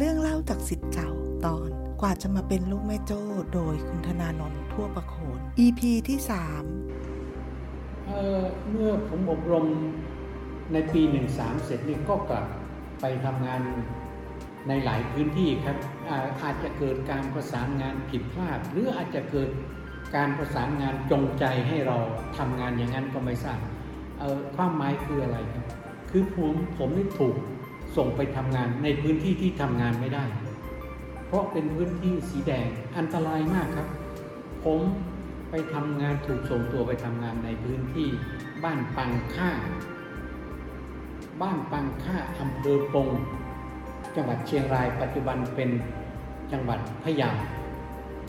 เรื่องเล่าจากสิทธิ์เก่าตอนกว่าจะมาเป็นลูกแม่โจ้โดยคุณธนานนท์ทั่วประโคน EP ที่3เออเมื่อผมอบรมในปี 13 เสร็จนี่ก็กลับไปทำงานในหลายพื้นที่ครับอาอาจจะเกิดการประสานงานผิดพลาด หรืออาจจะเกิดการประสานงานจงใจให้เราทำงานอย่างนั้นก็ไม่ทราบความหมายคืออะไรครับ คือผมผมนี่ถูก ส่งไปทำงานในพื้นที่ที่ทำงานไม่ได้ เพราะเป็นพื้นที่สีแดงอันตรายมากครับ ผมไปทำงานถูกส่งตัวไปทำงานในพื้นที่บ้านปังค่า บ้านปังค่าอำเภอปง จังหวัดเชียงรายปัจจุบันเป็นจังหวัดพะเยา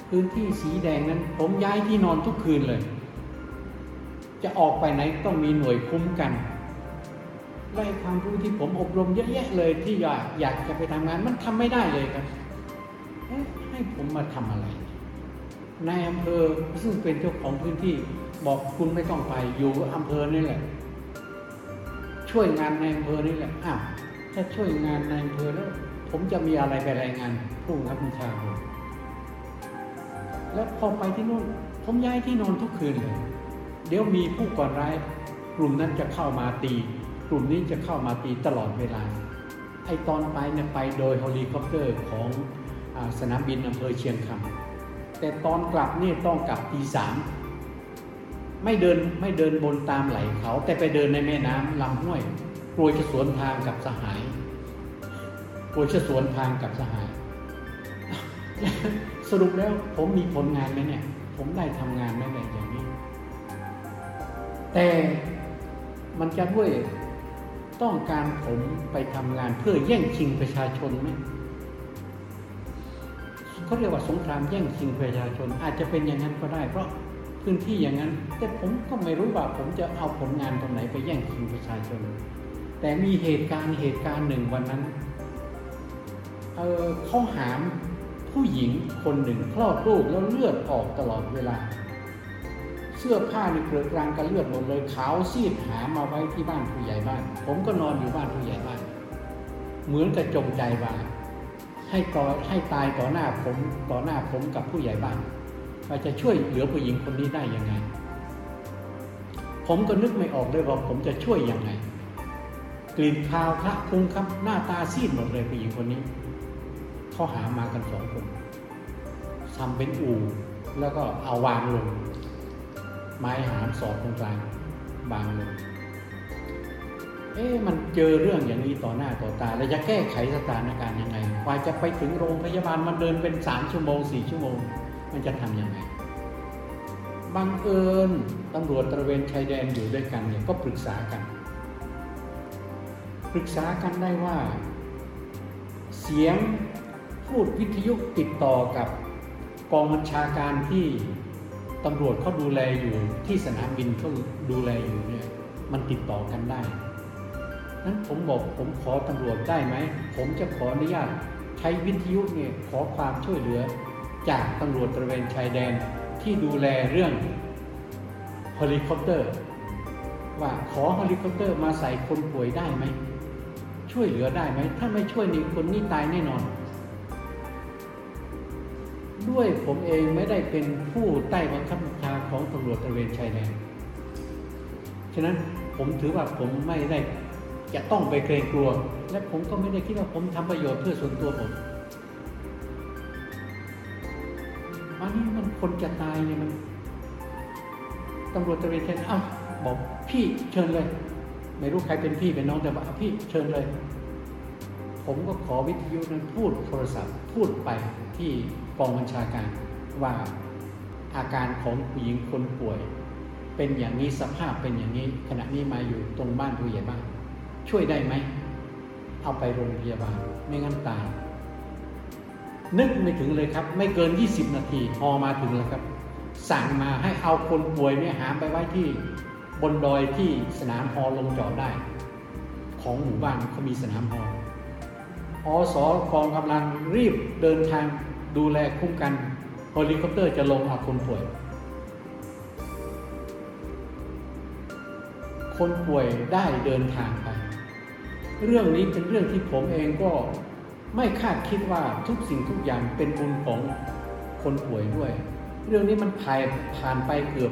พื้นที่สีแดงนั้น ผมย้ายที่นอนทุกคืนเลย จะออกไปไหนต้องมีหน่วยคุ้มกัน ไล่ความรู้ที่ผมอบรมเยอะแยะเลยที่อยากอยากจะไปทำงานมันทำไม่ได้เลยครับให้ผมมาทำอะไรนายอำเภอซึ่งเป็นเจ้าของพื้นที่บอกคุณไม่ต้องไปอยู่อำเภอนี่แหละ ช่วยงานในอำเภอนี่แหละอ้าวถ้าช่วยงานในอำเภอแล้ว ผมจะมีอะไรไปรายงานผู้บังคับบัญชาผมแล้วพอไปที่นู่น ผมย้ายที่นอนทุกคืนเลย เดี๋ยวมีผู้ก่อร้ายกลุ่มนั้นจะเข้ามาตี กลุ่มนี้จะเข้ามาตีตลอดเวลา ไอ้ตอนไปเนี่ยไปโดยเฮลิคอปเตอร์ของอสนามบินอำเภอเชียงคำแต่ตอนกลับนี่ต้องกลับตีสามไม่เดินไม่เดินบนตามไหลเขา แต่ไปเดินในแม่น้ำลำห้วยกลัวจะสวนทางกับสหายกลัวจะสวนทางกับสหาย สรุปแล้วผมมีผลงานไหมเนี่ย ผมได้ทำงานไหมแบบอย่างนี้ แต่มันจะด้วย ต้องการผมไปทำงานเพื่อแย่งชิงประชาชนไหมเขาเรียกว่าสงครามแย่งชิงประชาชน อาจจะเป็นอย่างนั้นก็ได้ เพราะพื้นที่อย่างนั้น แต่ผมก็ไม่รู้ว่าผมจะเอาผลงานตรงไหนไปแย่งชิงประชาชน แต่มีเหตุการณ์เหตุการณ์หนึ่งวันนั้นเออเขาหามผู้หญิงคนหนึ่งคลอดลูกแล้วเลือดออกตลอดเวลา เสื้อผ้านี่เกลือกลางกันเลือดหมดเลยขาวซีดหามาไว้ที่บ้านผู้ใหญ่บ้าน ผมก็นอนอยู่บ้านผู้ใหญ่บ้าน เหมือนกับจงใจว่าให้ต่อให้ตายต่อหน้าผมต่อหน้าผมกับผู้ใหญ่บ้านว่าจะช่วยเหลือผู้หญิงคนนี้ได้ยังไง ผมก็นึกไม่ออกเลยว่าผมจะช่วยยังไง กลิ่นคาวพระคุ้งครับหน้าตาซีดหมดเลยผู้หญิงคนนี้เขาหามากันสองคนทำเป็นอู่แล้วก็เอาวางลง ไม้หามสอดตรงกลางบางลงเอ๊ะมันเจอเรื่องอย่างนี้ต่อหน้าต่อตา แล้วจะแก้ไขสถานการณ์ยังไงกว่าจะไปถึงโรงพยาบาลมันเดินเป็นสามชั่วโมงสี่ชั่วโมง มันจะทำยังไงบังเอิญตำรวจตระเวนชายแดนอยู่ด้วยกันเนี่ยก็ปรึกษากัน ปรึกษากันได้ว่า เสียงพูดวิทยุติดต่อกับกองบัญชาการที่ ตำรวจเขาดูแลอยู่ที่สนามบินเขาดูแลอยู่เนี่ยมันติดต่อกันได้ นั้นผมบอกผมขอตำรวจได้ไหม ผมจะขออนุญาตใช้วิทยุเนี่ยขอความช่วยเหลือ จากตำรวจตระเวนชายแดนที่ดูแลเรื่องเฮลิคอปเตอร์ ว่าขอเฮลิคอปเตอร์มาใส่คนป่วยได้ไหมช่วยเหลือได้ไหม ถ้าไม่ช่วยนี่คนนี้ตายแน่นอน ด้วยผมเองไม่ได้เป็นผู้ใต้บังคับบัญชาของตำรวจตระเวนชายแดน ฉะนั้นผมถือว่าผมไม่ได้จะต้องไปเกรงกลัว และผมก็ไม่ได้คิดว่าผมทำประโยชน์เพื่อส่วนตัวผมวันนี้มันคนจะตายเนี่ยมันตำรวจตระเวนชายแดนอ้าวบอกพี่เชิญเลย ไม่รู้ใครเป็นพี่เป็นน้องแต่บอกอะพี่เชิญเลย ผมก็ขอวิทยุนั้นพูดโทรศัพท์พูดไปที่กองบัญชาการว่าอาการของผู้หญิงคนป่วย เป็นอย่างนี้สภาพเป็นอย่างนี้ขณะนี้มาอยู่ตรงบ้านผู้ใหญ่บ้านช่วยได้ไหม เอาไปโรงพยาบาลไม่งั้นตาย นึกไม่ถึงเลยครับ ไม่เกิน 20 นาทีพอมาถึงแล้วครับ สั่งมาให้เอาคนป่วยเนี่ยหามไปไว้ที่บนดอยที่สนามฮอลงจอดได้ ของหมู่บ้านเขามีสนามฮอ อสกองกำลังรีบเดินทางดูแลคุ้มกันเฮลิคอปเตอร์จะลงเอาคนป่วย คนป่วยได้เดินทางไป เรื่องนี้เป็นเรื่องที่ผมเองก็ไม่คาดคิดว่าทุกสิ่งทุกอย่างเป็นบุญของคนป่วยด้วย เรื่องนี้มันผ่านผ่านไปเกือบ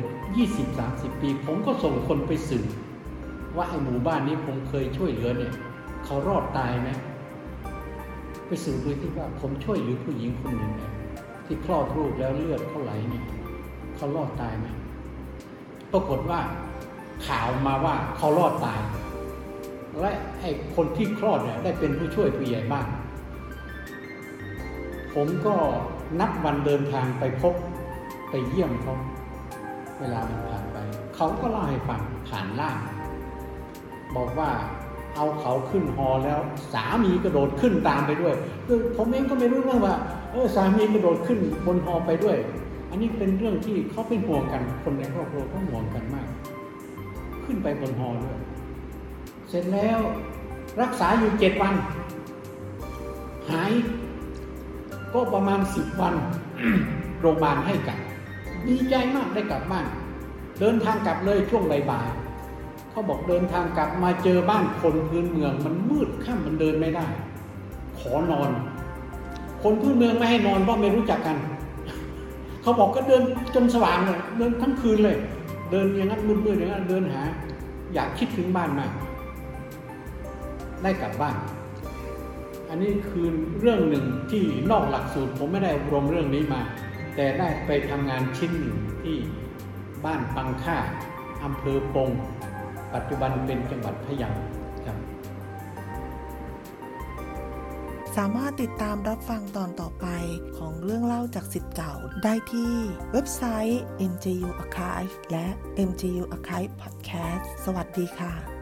20-30 ปี ผมก็ส่งคนไปสืบว่าไอ้หมู่บ้านนี้ผมเคยช่วยเหลือเนี่ย เขารอดตายไหม ไปสืบดูที่ว่าผมช่วยเหลือผู้หญิงคนหนึ่งเนี่ยที่คลอดลูกแล้วเลือดเขาไหลเนี่ยเขารอดตายไหมปรากฏว่าข่าวมาว่าเขารอดตาย และไอ้คนที่คลอดเนี่ยได้เป็นผู้ช่วยผู้ใหญ่บ้านผมก็นับวันเดินทางไปพบไปเยี่ยมเขาเวลามันผ่านไป เขาก็เล่าให้ฟังผ่านล่างบอกว่า เอาเขาขึ้นฮอแล้ว สามีกระโดดขึ้นตามไปด้วยคือผมเองก็ไม่รู้เรื่องว่าเออสามีกระโดดขึ้นบนฮอไปด้วย อันนี้เป็นเรื่องที่เขาเป็นห่วงกันคนในครอบครัวเขาห่วงกันมาก ขึ้นไปบนฮอด้วย เสร็จแล้วรักษาอยู่เจ็ดวัน หาย ก็ประมาณสิบวันโรงพยาบาลให้กลับดีใจมากได้กลับบ้าน เดินทางกลับเลยช่วงบ่ายๆ เขาบอกเดินทางกลับมาเจอบ้านคนพื้นเมือง มันมืดค่ำมันเดินไม่ได้ ขอนอน คนพื้นเมืองไม่ให้นอนเพราะไม่รู้จักกัน เขาบอกก็เดินจนสว่างเลยเดินทั้งคืนเลย เดินอย่างนั้นมืดๆอย่างนั้นเดินหา อยากคิดถึงบ้านมากได้กลับบ้าน อันนี้คือเรื่องหนึ่งที่นอกหลักสูตร ผมไม่ได้อบรมเรื่องนี้มา แต่ได้ไปทำงานชิ้นหนึ่งที่บ้านปังค่าอำเภอปง ปัจจุบันเป็นจังหวัดพะเยาครับสามารถติดตามรับฟังตอนต่อไปของเรื่องเล่าจากสิทธิ์เก่าได้ที่เว็บไซต์ MGU Archive และ MGU Archive Podcast สวัสดีค่ะ